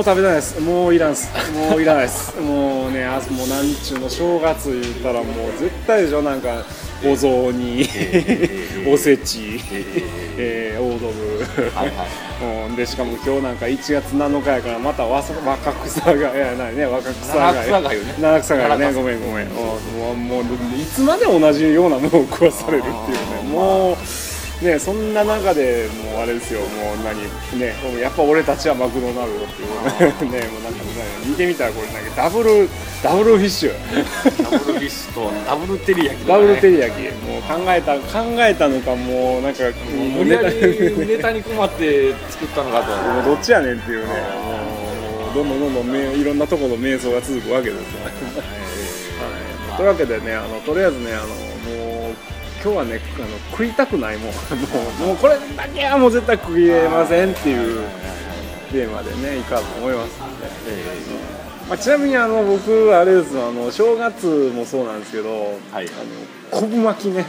もう食べたないです。もういらんす。もういらないです。もうねあもうなんちゅうの正月言ったらもう絶対でしょ。なんかお雑煮、おせち、えー、オー。ドブ、はいはい。うん、でしかも今日なんか1月7日やからまた若草がいやないね若草が七草がゆね。七草がねごめんごめん。もうもういつまで同じようなものを食わされるっていうね。もうねそんな中でもうあれですよ。もう何ねやっぱ俺たちはマクドナルドっていう。ねもうなんか見てみたらこれなんかダブルダブルフィッシュ。ダブルフィッシュとダブルテリヤキ、ね、ダブルテリヤキ。もう考えた考えたのかもうなんか無理やりネタに。困って作ったのかと。もうどっちやねんっていうね。もうどんどんどんどんいろんなところの迷走が続くわけですよ、はい、というわけでねあのとりあえずねあのもう今日はねあの食いたくないもん。もうもうこれだけはもう絶対食えませんっていうテーマでねいかと思いますので、えーまあ、ちなみにあの僕あれですあの正月もそうなんですけど、はい、あの昆布巻きね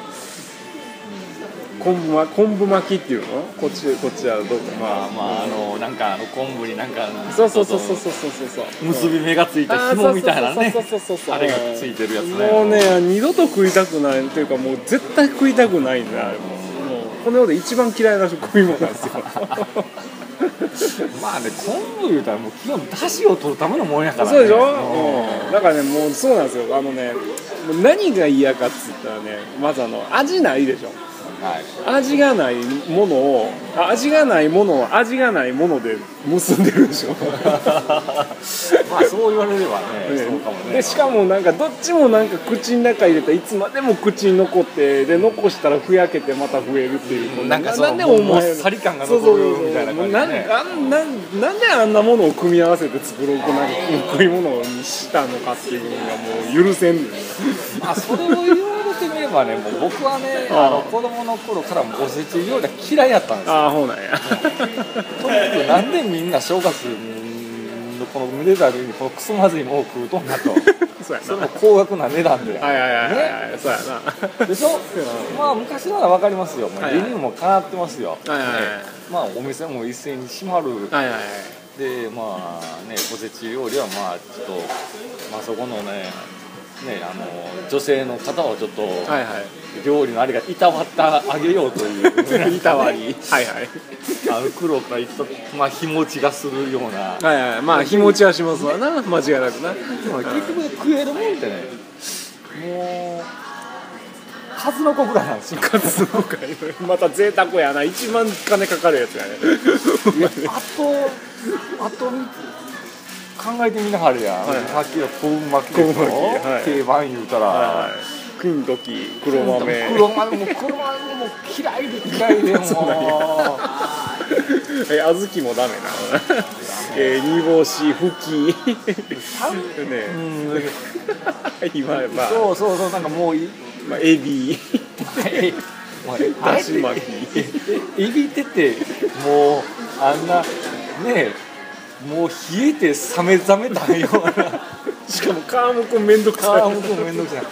昆布巻昆布巻きっていうの？こっちこっちはどうか。まあまああのなんかあの昆布になんかそうそうそうそうそうそうそう結び目がついた紐みたいなね。あれがついてるやつね。もうね二度と食いたくない。というかもう絶対食いたくないんだあれも。もうこの世で一番嫌いな食い物なんですよ。まあね昆布言うたらもう基本だしを取るためのもんやから、ね、そうでしょ、うん、だからねもうそうなんですよ。あのね何が嫌かっつったらねまずあの味ないでしょ。はい、味がないものを味がないものを味がないもので結んでるでしょ。まあそう言われればねね。そうかもね。でしかもなんかどっちもなんか口の中入れたらいつまでも口に残ってで残したらふやけてまた増えるっていうなんかなんでお前さり感が残るみたいな感じで、ね、なんなんなんであんなものを組み合わせて作ろうとなんか食い物にしたのかっていうのがもう許せんねんまあそれを言われてばねもう僕はねあの子供の頃からおせち料理は嫌いやったんですよ。ああそうなんや。とにかくなんでみんな正月のこのめでたいにこのクソまずいのを食うとんなと。それも高額な値段で。はいはいはいはい、ね、そうやな。でしょ？まあ昔なら分かりますよ、まあ、輸入もかなってますよ、はいはい、ね、まあお店も一斉に閉まる、はいはいはい。でまあねおせち料理はまあちょっとまあそこのねね、あの女性の方はちょっと、はいはい、料理のあれがいたわってあげようという。いたわり。はいはい。あの黒からいったまあ日持ちがするような。はいはい。まあ日持ちはしますわな。間違いなくな。でも結局食えるもんってね。もう数の子ぐらいなんですよ。数の子かまた贅沢やな。一番金かかるやつやね。あとあと考えてみなはるや。ん、はい、さっきの昆布巻きでしょ、はい、定番言うたら、はい、金時黒豆。黒豆も黒豆も嫌いで嫌いでもう。え小豆もダメな。えー、煮干しふき。ね今まあ。そうそうそうなんかもうまあ、エビ。だし巻き。エビっててもうあんなねもう冷えて冷め冷めたような。しかも皮むくんめんどくさい。皮むくんめんどくさい。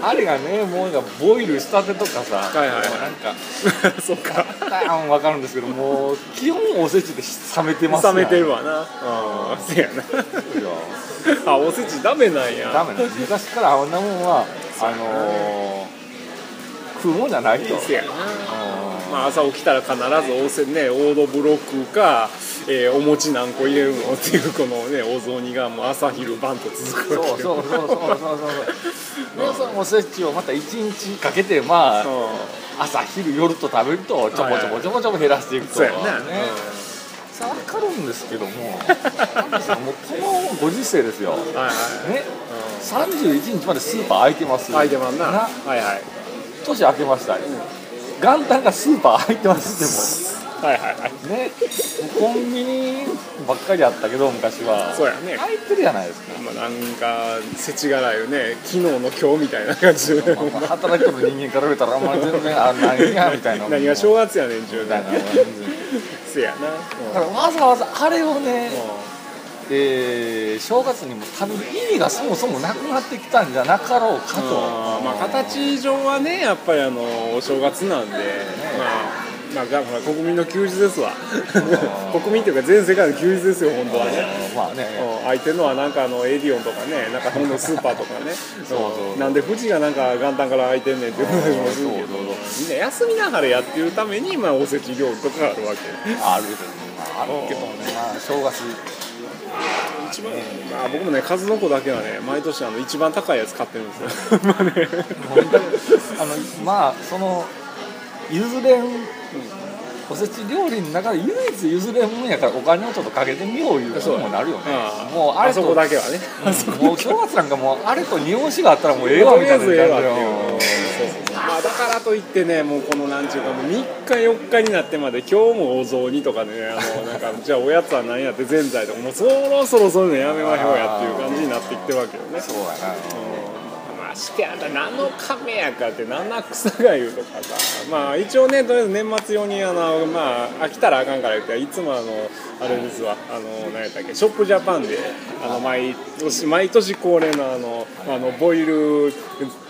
あれがねもうなんかボイルしたてとかさ、はいはい、なんか。そうか。分かるんですけどもう基本おせちで冷めてます冷めてるわな。ああせやな。あおせちダメなんや。ダメな昔からあんなもんはあのー、食うもんじゃないと。せやな。まあ、朝起きたら必ずおせ、ね、オードブロックか、えー、お餅何個入れるのっていうこのねお雑煮がもう朝昼晩と続くわけそうそうそうそうそうそう。そのおせちをまた一日かけてまあ朝昼夜と食べるとちょこちょこちょこちょこ減らしていくと。そうやね、さあ分かるんですけども。もうこのご時世ですよ、はいはいね、31日までスーパー開いてます。開いてますな。はいはい。年明けました、うん元旦がスーパー入ってます。でもはいはいはい。ねコンビニばっかりあったけど昔は。そうやね。入ってるじゃないですか。まあなんか世知辛いよね昨日の今日みたいな感じ。で、まあ、働きとる人間から見たら、まあ、全然あ何がみたいな何が正月やねんちゅうみたいな。せやな、だからわざわざあれをね、えー、正月にも食べる意味がそもそもなくなってきたんじゃなかろうかと、まあ、形上はねやっぱりあのお正月なんで、ね、まあまあ、国民の休日ですわ。国民っていうか全世界の休日ですよ本当はね。まあね空いてるのはなんかあのエディオンとかねなんかほんのスーパーとかね。そうなんで富士がなんか元旦から空いてんねんっていう話もするけど。みんな休みながらやってるために、まあ、おせち料理とかあるわけ。あるあるけどね、まあ、正月。一番、まあ、僕もね数の子だけはね毎年あの一番高いやつ買ってるんですよ。まあね。あのまあその譲れん、おせち料理の中で唯一譲れんもんやからお金をちょっとかけてみよういうことにもなるよね。もうあれそこだけはね、うん、もう正月なんかもうあれと日本酒があったらもうええわみたいな感じでまあだからといってねもうこのなんちゅうかもう3日4日になってまで今日もお雑煮とかねあのなんかじゃあおやつは何やってぜんざいとかもうそろそろそういうのやめましょうやっていう感じになってきてるわけよね。そうやな、うんましてあんた何の亀やかって七草がゆとかさまあ一応ねとりあえず年末用にあのまあ飽きたらあかんから言っていつもあのあれですわ。あの何やったっけショップジャパンであの毎年毎年恒例のあのあのボイル、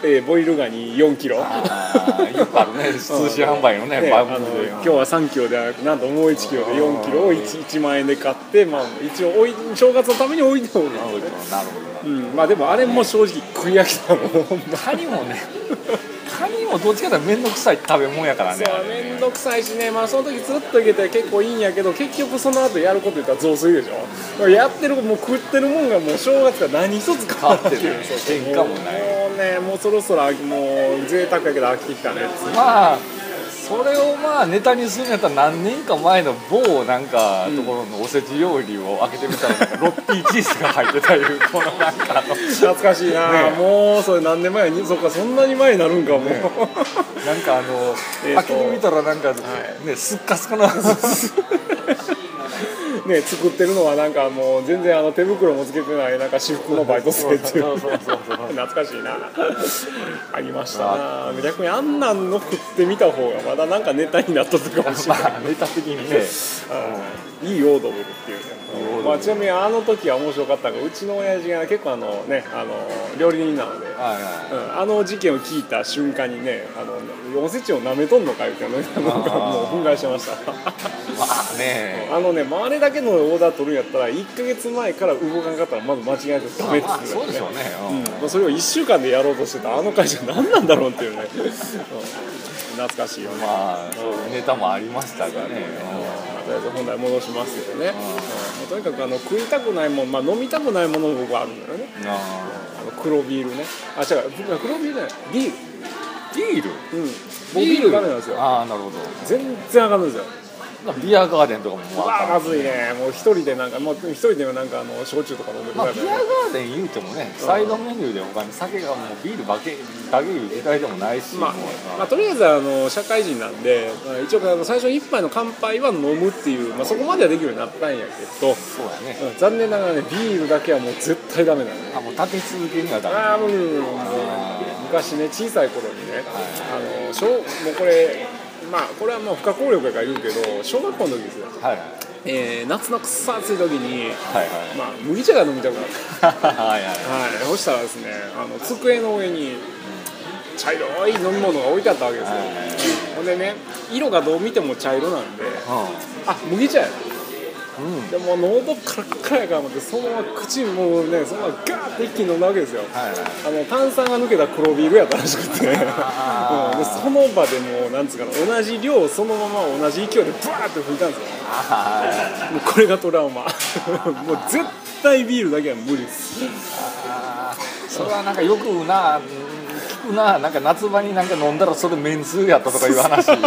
えー、ボイルガニ4キロ。よくあるね。通信販売のねねあの今日は3キロでなんともう1キロで4キロを 1, 1万円で買ってまあ一応おい正月のために置いておるんですよねなるほど。うん、まあでもあれも正直食い飽きたもん。カニもねカニもどっちかというと面倒くさい食べ物やからねそう面倒くさいしね。まあその時ずっといけて結構いいんやけど結局その後やること言ったら雑炊でしょ。やってるもう食ってるもんがもう正月から何一つ変わってる変化もないねもうそろそろもう贅沢やけど飽きてきたね。まあそれをまあネタにするんやったら何年か前の某なんかところのおせち料理を開けてみたらなんかロッティチーズが入ってたいうこのなんか懐かしいな、ね、もうそれ何年前にそっかそんなに前になるんかもう、ね、なんかあの、えー、開けてみたらなんか、ねすっかすかな ね、作ってるのはなんかもう全然あの手袋もつけてないなんか私服のバイト生っていう懐かしいな。ありましたな。逆にあんなんの食ってみた方がまだなんかネタになったとかもしれない、まあ、ネタ的にね、うん、いいオードブルっていうね。まあ、ちなみにあの時は面白かったのがうちの親父が結構あのねあの料理人なので、あの事件を聞いた瞬間にねあのおせちをなめとんのかいうてねなんかもう憤慨してました。まあね。あのねあれだけのオーダー取るんやったら1か月前から動かんかったらまず間違えてダメってそうでしょうね、うん。まあ、それを1週間でやろうとしてたあの会社何なんだろうっていうね、うん、懐かしいよね。まあそういうネタもありましたがね、うん、とりあえず本題戻しますけどね、うん、とにかくあの食いたくないもん、まあ、飲みたくないものも僕はあるんだよね。あの黒ビールね。あ違う。黒ビールじゃない。ビール。ビール？うん。僕ビールダメなんですよ。ああなるほど。全然あかんですよビアガーデンとかもまあまずいね。もう一人でなんかもう一人でなんかあの焼酎とか飲んでるまあ、ビアガーデン言うてもね、サイドメニューで他に酒がもうビールだけだけいう時代でもないし、まあ、まあ、とりあえずあの社会人なんで一応あの最初一杯の乾杯は飲むっていう、まあ、そこまではできるようになったんやけど。そうやね、うん、残念ながらねビールだけはもう絶対ダメだねあもう立て続けにはダメ。ああもう昔ね小さい頃にね、はい、あの小もうこれまあこれはもう不可抗力やから言うけど小学校の時ですよ、はい。はいえー、夏のくっさ暑い時に、はいはい、まあ、麦茶が飲みたくなった。はいはい、はい、そしたらですねあの机の上に茶色い飲み物が置いてあったわけですよ、はいはい、ほんでね色がどう見ても茶色なんで、うん、あ麦茶や。うん、でも喉カラッカラやから思ってそのまま口もうねそのままガーって一気に飲んだわけですよ、はいはい、あの炭酸が抜けた黒ビールやったらしくて、うん、でその場でもうなんつうかな同じ量そのまま同じ勢いでブワーって吹いたんですよ。もうこれがトラウマ。もう絶対ビールだけは無理です。それはなんかよくな聞くななんか夏場になんか飲んだらそれめんつゆやったとかいう話。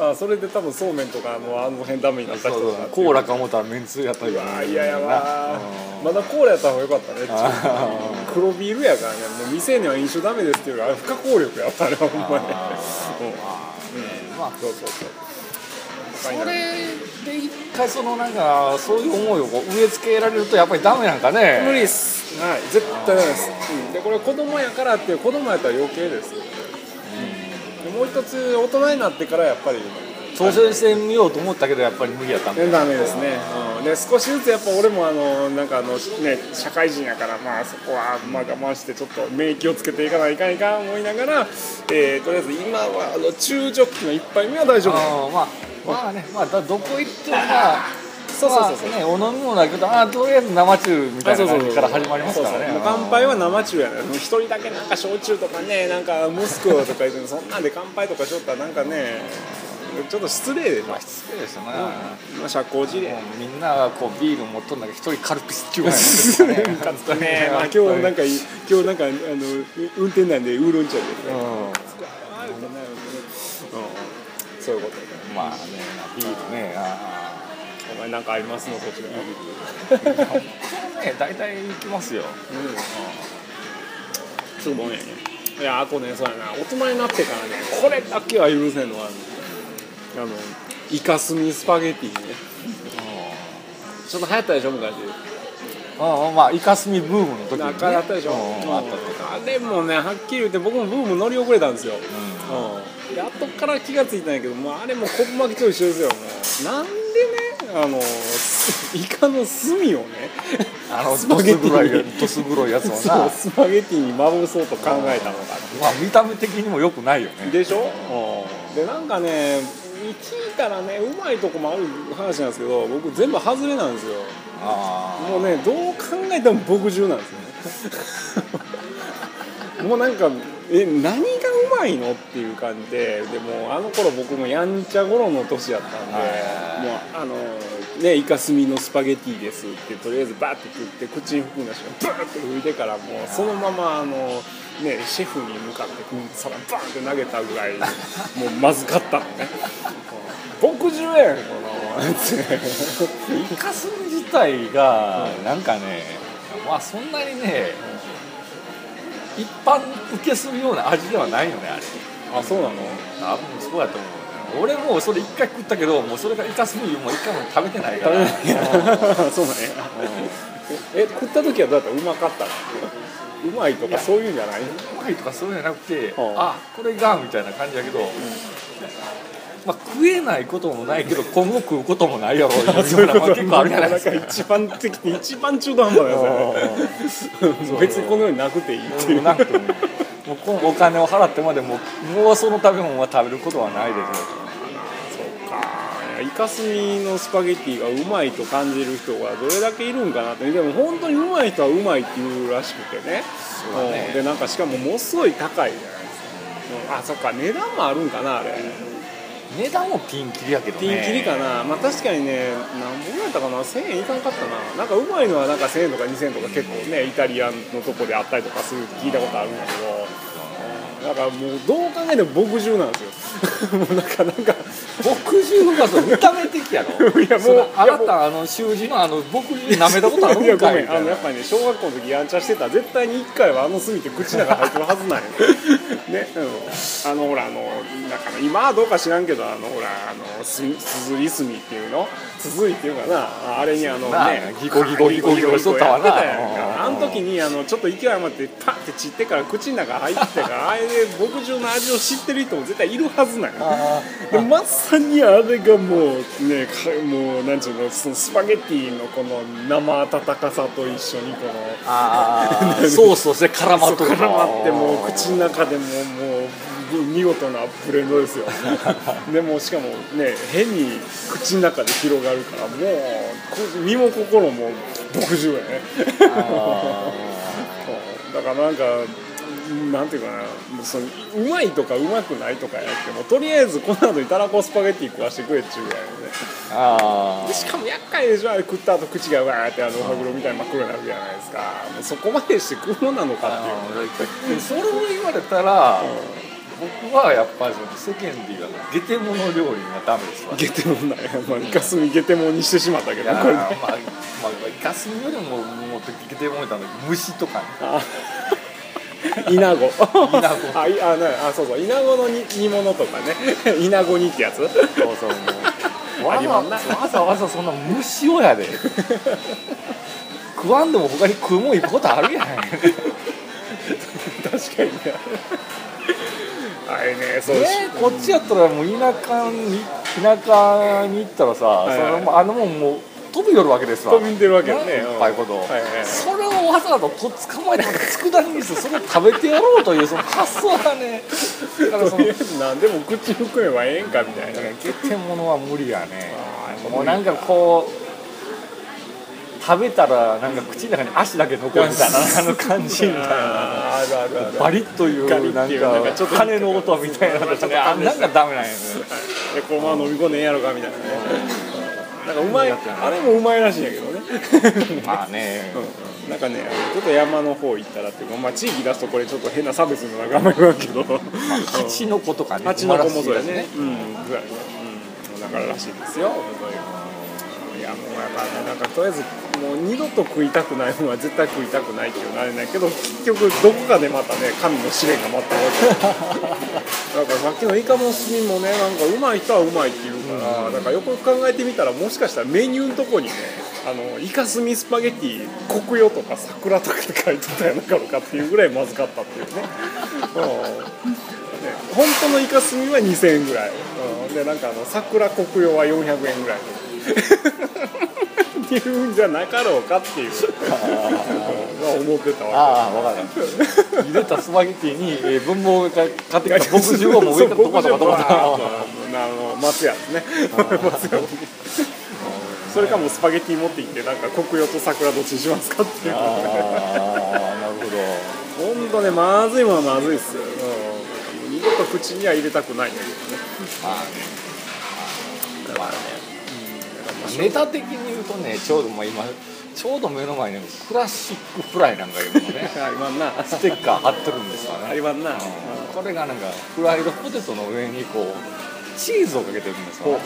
あそれで多分そうめんとかもうあの辺ダメになった人だコーラか思ったらめんつゆやったりわいややわまだコーラやった方がよかったね 黒ビールやからねもう未成年は飲酒ダメですっていうか不可抗力やったあれほんまに。うん。まあ。そうそうそう。それで一回そのなんかそういう思いをこう植え付けられるとやっぱりダメなんかね。無理っすはい絶対ダメです、うん、でこれ子供やからっていう子供やったら余計です、うん、でもう一つ大人になってからやっぱり挑戦してみようと思ったけどやっぱり無理やったんでダメですね、うん、で少しずつやっぱ俺もあのなんかあのね社会人やからまあそこはまあ我慢してちょっと免疫をつけていかないかんいかん思いながら、えー、とりあえず今はあの中ジョッキの一杯目は大丈夫。まあまあねまあどこ行ってもまあそうそうそうねお飲み物だけどあとりあえず生中みたいな感じから始まりますからね。乾杯は生中やね一人だけなんか焼酎とかねなんかモスクとか言ってそんなんで乾杯とかしよったらなんかねちょっと失礼で。しょ、まあ、失礼ですよね、まあ、社交辞令。みんながこうビール持っとんだけど一人カルピス中杯持ってるからね まあ、今日なんか今日なんかあの運転なんでウーロン茶で、ね、うん、そういうことまあねビールねあなんかありますのそちら。ね大体行きますよ。うん。すぐもんやね。いやあとねそうやな。大人になってからねこれだけは許せんのはあのイカスミスパゲティね。ちょっと流行ったでしょ昔。ああまあイカスミブームの時に、ね、あったでしょ、うん、ああれもねはっきり言って僕もブーム乗り遅れたんですよ、うん、で後から気が付いたんやけどもうあれも昆布巻きと一緒ですよもう。なんでねあのイカの炭をねあのスパゲティに。どす黒いやつをな。スパゲティにまぶそうと考えたのがまあ見た目的にもよくないよね。でしょ、うん、でなんかね聞いたらねうまいとこもある話なんですけど僕全部外れなんですよ。もうねどう考えても牧汁なんですよね。もうなんかえ何がうまいの？っていう感じででもあの頃僕もやんちゃ頃の年やったんでもうあのねイカスミのスパゲティですってとりあえずバッて食って口に含んだ瞬間ブーって拭いてからもうそのままあのねシェフに向かって皿バンって投げたぐらいもうまずかったのね。牧汁やんこのイカスミ自体がなんかねまあそんなにね一般受けするような味ではないよねあれ。あそうなの？多分そうやと思う。俺もそれ一回食ったけどもうそれがイカスミもう一回も食べてないから。そうなんや、え食った時はどうやった？うまかった？うまいとかそういうんじゃない？うまいとかそういうんじゃなくて、あこれがみたいな感じやけど、うんまあ、食えないこともないけど 今後食うこともないやろうそういうこと。結構あるじゃないですか。一番的一番中途半端なやつ別にこのようになくていいっていう。なくてももうこのお金を払ってまでももうその食べ物は食べることはないでしょうそうか。イカスミのスパゲッティがうまいと感じる人がどれだけいるんかなってでも本当にうまい人はうまいっていうらしくてね。ね。でなんかしかもものすごい高いじゃないですか。あそっか。値段もあるんかなあれ値段もピンキリやけどね。ピンキリかな。まあ確かにね何本やったかな？1000円いかんかったな。なんかうまいのはなんか1000円とか2000円とか結構ねイタリアンのとこであったりとかするって聞いたことあるんだけど。だからもうどう考えても墨汁なんですよ。もうなんかなんか牧汁がそ見た目的やろ？いやもうあなたあの習字のあの牧汁舐めたことあるんかい？いあのやっぱりね小学校の時やんちゃしてた。ら絶対に1回はあの炭って口の中入ってるはずなんよ。ね、うん、あのほらあのだから今はどうか知らんけどあのほらあのすすずり炭っていうの？すずいっていうかな？あれにあのねギコギコギコギコしとったわな。あの時にあのちょっと勢い余ってパッて散ってから口の中入ってからあれで牧場の味を知ってる人も絶対いるはずなんよ。でまさにあれがもうねもうなんちゅうのそのスパゲッティのこの生温かさと一緒にこのソースとして絡まっと絡まってもう口の中でももう見事なブレンドですよ。でもしかもね変に口の中で広がるからもう身も心も牧場やね。だからなんかなんていうかなそのうまいとかうまくないとかやってもとりあえずこの後にたらこスパゲッティ食わしてくれっちゅうぐらいのね。あしかも厄介でしょあれ食った後口がわーってあのお歯黒みたいに真っ黒になるじゃないですか。もうそこまでして食うもんなのかっていう。それを言われたら、僕はやっぱり世間で言うゲテモノ料理がダメですわ、ね、ゲテモノだよ、まあ、イカスミゲテモノにしてしまったけど。これ、ね、まあ、まあ、イカスミよりももっとゲテモノだの虫とかね イナゴ。あいあねあそうそう。イナゴの煮煮物とかね。イナゴ煮ってやつ？そうそう。もうわざわざわざそんな虫をやで。食わんでも他に食うもん行くことあるやん。確かにねあれねそう。ねこっちやったらもう田舎に田舎に行ったらさ、はいはい、そのあのもんもう飛び寄るわけですわ。飛び出るわけよね。いっぱいこと、はいはい、それをわざわざと捕まえて佃煮にしてそれを食べてやろうというその発想がねだからその何でも口含めばええんかみたいな。ゲテモノは無理やね。もうなんかこう食べたらなんか口の中に足だけ残るみたいな あの感じみたいな。バリッというなんか羽の音みたいなのがなんかダメなんやねでこのまま飲み込んでええやろかみたいなねなんかうまいあれもうまいらしいんやけどねまあね、うん、なんかねちょっと山の方行ったらっていうか、まあ、地域出すとこれちょっと変な差別のなんかあんまり言わんけど、まあ、蜂の子とかね蜂の子もそうやね。うんぐらいね、うん、だかららしいですよ。いやもうやっぱねなんかとりあえずもう二度と食いたくないものは絶対食いたくないっていうのあれないけど結局どこかでまたね神の試練が待ってるわけだ からさっきのイカの炭もねなんかうまい人はうまいっていうから、うん、だからよく考えてみたらもしかしたらメニューのとこにねあのイカスミスパゲティコクヨとか桜とかって書いてたやなかろかっていうぐらいまずかったっていうね。うん。ね本当のイカスミは2000円ぐらい、うん、でなんかあの桜コクヨは400円ぐらい っていうんじゃなかろうかっていう。思ってたわけ。ああ分かる。茹でたスパゲティに、えー、文房が買ってきた牧汁をも植えたとことかと思った。あの松屋ですね。それかもスパゲティ持ってきてなんか黒葉と桜どっちしますかっていうああなるほど本当ねまずいものはまずいっすよ、うん、二度と口には入れたくないんだけどねまあねまあねネタ的に言うとねちょうどもう今ちょうど目の前にクラシックフライなんかいうのねステッカー貼ってるんですよね。うん、これがなんかフライドポテトの上にこうチーズをかけてるんですよ、ね、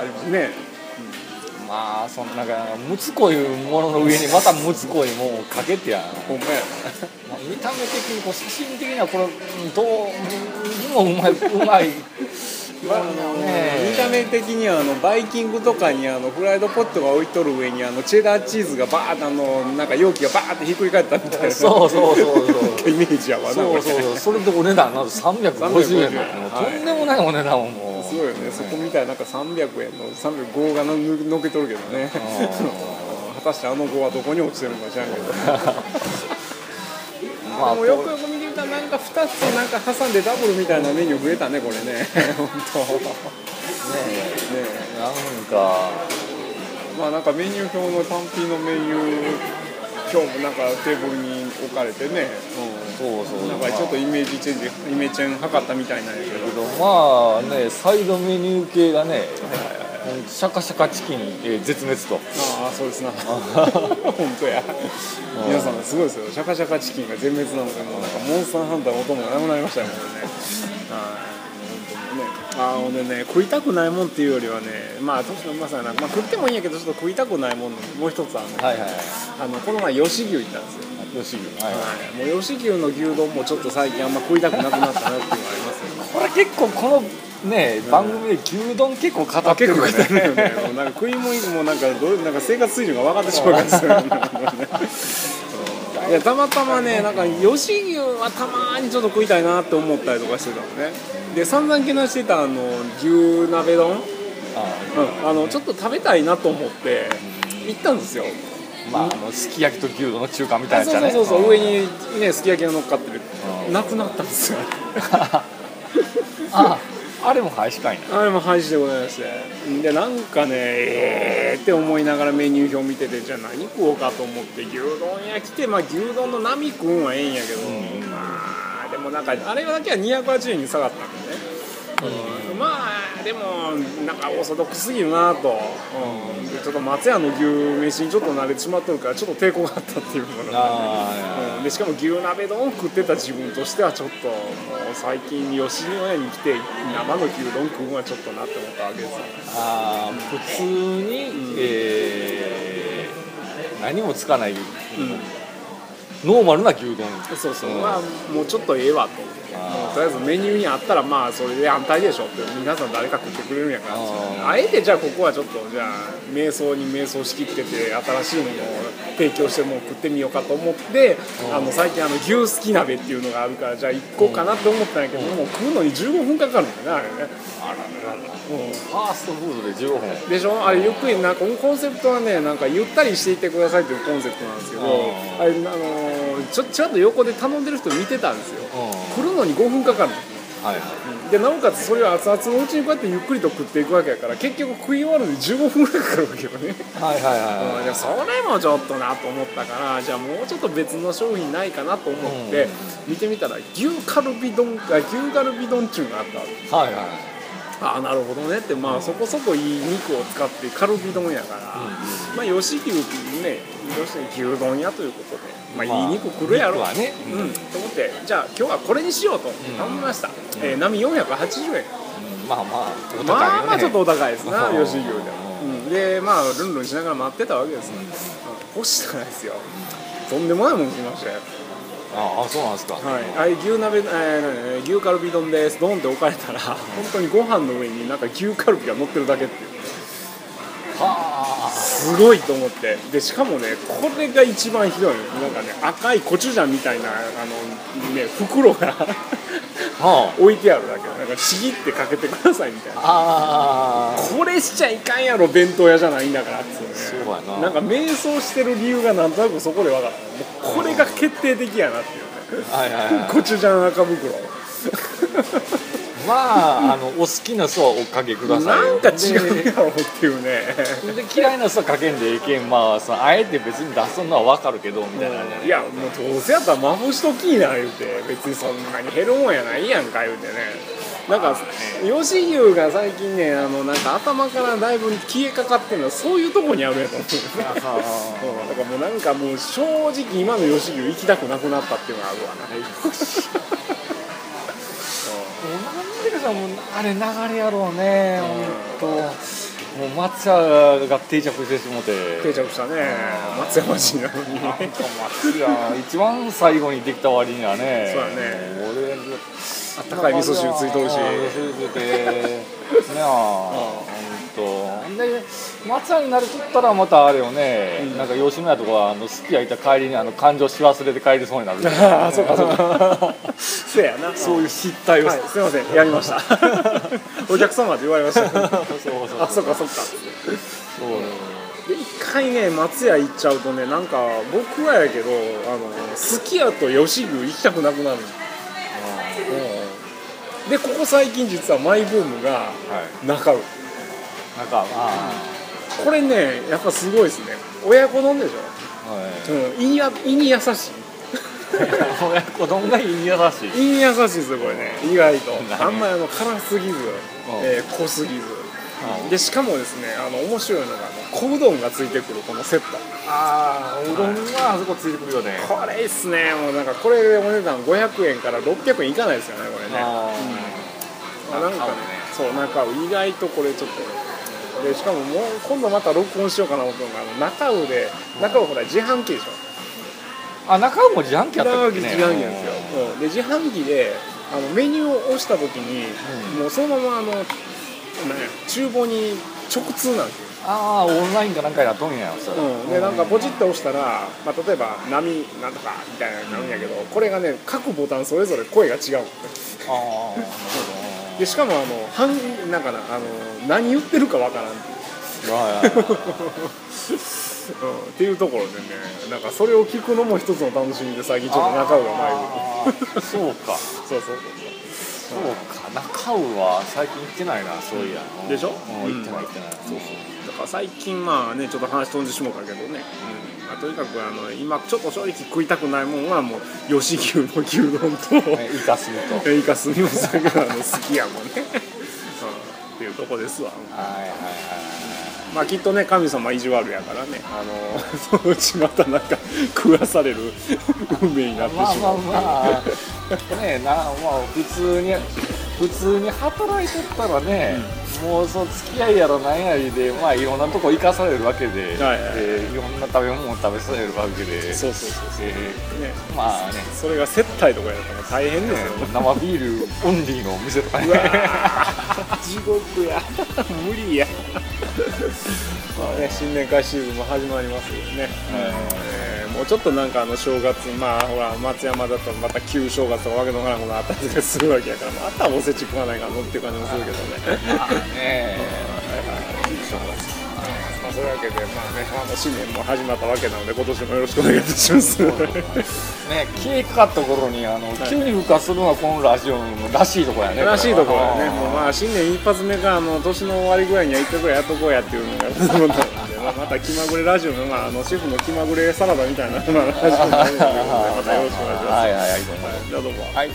ありますね、うん、まあそんなんかむつこいものの上にまたむつこいもんをかけてやほん見た目的にこう写真的にはこれどうもうまいうまいまあね、見た目的にはあのバイキングとかにあのフライドポットが置いとる上にあのチェダーチーズがバーッとあのなんか容器がバーッてひっくり返ったみたいな。そうそうそうそう。イメージやわなそうそうそうそれでお値段なんと350円のとんでもないお値段をもうすごいよね、そこみたいなんか300円の305がののけとるけどね。果たしてあの5はどこに落ちてるのか知らんけど。まあ、よくよく見なんか2つなんか挟んでダブルみたいなメニュー増えたねこれね。本当。ねえ。ねえ。なんか。まあなんかメニュー表の単品のメニュー今日もなんかテーブルに置かれてね、うん、そうそう。なんかちょっとイメージチェンジイメチェン測ったみたいなんやけど。まあねサイドメニュー系がね、シャカシャカチキン、えー、絶滅と。ああそうですな。本当や。皆さんすごいですよ。シャカシャカチキンが全滅なのでもうなんかモンスターハンターの音もなくなりましたよね。はい。ね。あのね食いたくないもんっていうよりはねまあ年のまさにまあ、食ってもいいんやけどちょっと食いたくないもんもう一つあの、はいはい、あのこの前吉牛行ったんですよ。吉牛。はい、はい、もう吉牛の牛丼もちょっと最近あんま食いたくなくなったなっていうのがありますよ。ねこれ結構このね、番組で牛丼結構語ってるよね。ねもうなんか食い物もなんかどうなんか生活水準が分かってしまうから いやたまたまねなんか吉牛はたまにちょっと食いたいなって思ったりとかしてたのね。で散々けなしてたあの牛鍋丼。あ,、うん、あのちょっと食べたいなと思って行ったんですよ。まあ、あのすき焼きと牛丼の中華みたいなやつね。そうそうそう上にねすき焼きが乗っかってる。なくなったんですよ。ああれも廃止かいなあれも廃止でございますでなんかねええー、って思いながらメニュー表見ててじゃあ何食おうかと思って牛丼屋来てまあ牛丼の波くんはええんやけど、うん、まあでもなんかあれだけは280円に下がったんでね。うん、まあでもなんかオーソドックスすぎるなと、うん、でちょっと松屋の牛飯にちょっと慣れてしまっとるからちょっと抵抗があったっていうのが、うん、でしかも牛鍋丼食ってた自分としてはちょっともう最近吉野家に来て生の牛丼食うのはちょっとなって思ったわけですああ普通に、うん、えー、何もつかない、うんノーマルな牛丼。そうそう、うん、まあもうちょっとええわと。もうとりあえずメニューにあったらまあそれで安泰でしょって皆さん誰か食ってくれるんやから。あえてじゃあここはちょっとじゃあ瞑想に瞑想しきってて新しいものを提供してもう食ってみようかと思ってあの最近あの牛すき鍋っていうのがあるからじゃあ行こうかなって思ったんやけどもう食うのに15分かかるんだよねあれね。あらららファーストフードで15分。でしょ？あれゆっくりなんかコンセプトはねなんかゆったりしていてくださいというコンセプトなんですけどあれあのちょちらっと横で頼んでる人見てたんですよ。来るのに5分かかるはいはい、でなおかつそれを熱々のうちにこうやってゆっくりと食っていくわけやから結局食い終わるのに15分ぐらいかかるわけよね。はいはいはい、はい、それもちょっとなと思ったからじゃあもうちょっと別の商品ないかなと思って見てみたら牛カルビ丼牛カルビ丼っちゅうのがあったはいはいああなるほどねってまあそこそこいい肉を使ってカルビ丼やから、まあ吉牛ね吉牛丼屋ということで、まあ、いい肉来るやろ、まあ、ね、うん、と思ってじゃあ今日はこれにしようと。頼みました、えー、波480円、まあまあお高い、ね、まあまあちょっとお高いですな吉牛でうん、でまあルンルンしながら待ってたわけです。よ、うん、干したらですよ。とんでもないもん来ましたよああそうなんですか。はい。あ牛鍋、えー、牛カルビ丼です。ドンって置かれたら本当にご飯の上になんか牛カルビが乗ってるだけっていう。はあすごいと思って。でしかもねこれが一番ひどい。なんかね赤いコチュジャンみたいなあのね袋がはあ、置いてあるだけ。なんかちぎってかけてくださいみたいな。これしちゃいかんやろ弁当屋じゃないんだからっつうね。そうやな。なんか瞑想してる理由がなんとなくそこで分かった。これが決定的やなっていうね、はいはいはい、コチュジャン赤袋まああのお好きな酢はおかけくださいなんか違うやろっていうね。で嫌いな酢はかけんでいけんまあそのあえて別に出すのは分かるけどみたいな、いやもうどうせやったらまぶしときいな言うて。別にそんなに減るもんやないやんか言うてね。なんか吉牛が最近ねあのなんか頭からだいぶ消えかかってるのはそういうとこにあるやと思う。だからもうなんかもう正直今の吉牛行きたくなくなったっていうのがあるわな さもあれ流れやろうね本当もう松屋が定着してしもて。定着したね。松山市なのに。なんか松屋一番最後にできた割にはね。そうだね。俺あったかい味噌汁ついとるし。味噌汁ついてねあと。で松屋になるとったらまたあれよね、うん、なんか吉野家とかあのすき家いた帰りにあの感情し忘れて帰りそうになる。ああそうかそうか。そう やな。そういう失態を、はい、すいません。やりました。お客様って言われました。そうそうあそうかそうか。そう。で一回ね松屋行っちゃうとねなんか僕はやけどあのすき家と吉牛行きたくなくなる。でここ最近実はマイブームが中尾、はい。なんかあこれねやっぱすごいですね。親子丼でしょ、はい。うん、胃に胃に優しい。親子丼が胃に優しい。胃に優しいですよこれね。意外と。あんまりあの辛すぎず、えー、濃すぎず。でしかもですねあの面白いのが小うどんがついてくるこのセット。ああうどんはあそこついてくるよね。これいいっすね。もうなんかこれでお値段500円から600円いかないですよねこれね。あ、うん、なんかねそうなんか意外とこれちょっとでしかももう今度また録音しようかなと思ったのが中尾で中尾ほら自販機でしょ。あ中尾も自販機あったっけ、ね、自販機なんですよ、うん、で自販機であのメニューを押した時に、うん、もうそのままあの厨房に直通なんですよ。ああオンラインかなんかやっとんやそれ、うん、でなんかポチッと押したら、まあ、例えば「波なんとか」みたいなのになるんやけど、これがね各ボタンそれぞれ声が違う。ああなるほどでしかもあの半なんかなあの何言ってるかわからんっていう。うん、っていうところでねなんかそれを聞くのも一つの楽しみで最近ちょっと中尾が前に。そうか。そうそうそう。そうか。中尾は最近行ってないなそういや、でしょ、うん、行ってない行ってない、そうそう。だから最近まあねちょっと話飛んでしもうたけどね、うんまあ、とにかくあの今ちょっと正直食いたくないもんはもう吉牛の牛丼とイカスミと。イカスミもそれがあの好きやもんね、うん、っていうとこですわ。はいはいはいまあきっとね神様意地悪やからね。あのそのうちまたなんか食わされる 運命になってしまう。まあまあまあ。ねなまあ普通に普通に働いてったらね、うん、もうその付き合いやらなんやりで、まあ、いろんなとこ行かされるわけで、はいはい。えー、いろんな食べ物を食べさせるわけでそうそうそうそう、えー、ね、まあね。それが接待とかやったら大変ですよ、ね、生ビールオンリーのお店とかね。地獄や。無理や。まあね新年会シーズンも始まりますよね、うんもうちょっとなんかあの正月まあほら松山だとまた旧正月とかわけのわからんことあったりとするわけやからまたおせち食わないかのっていう感じもするけどね。まあね、まあ、そういうわけで、まあね、あの新年も始まったわけなので、今年もよろしくお願いいたします。ね、消えかかった頃に、あの、急に復活するのは、このラジオのらしいところやね。らしいところやね、もう、まあ、新年一発目が、あの、年の終わりぐらいには、一回ぐらいやっとこうやっていうのが。まあ、また気まぐれラジオの、まあ、あの、主婦の気まぐれサラダみたいな、まあ、ラジオになるので、またよろしくお願いします。はいはい。はい。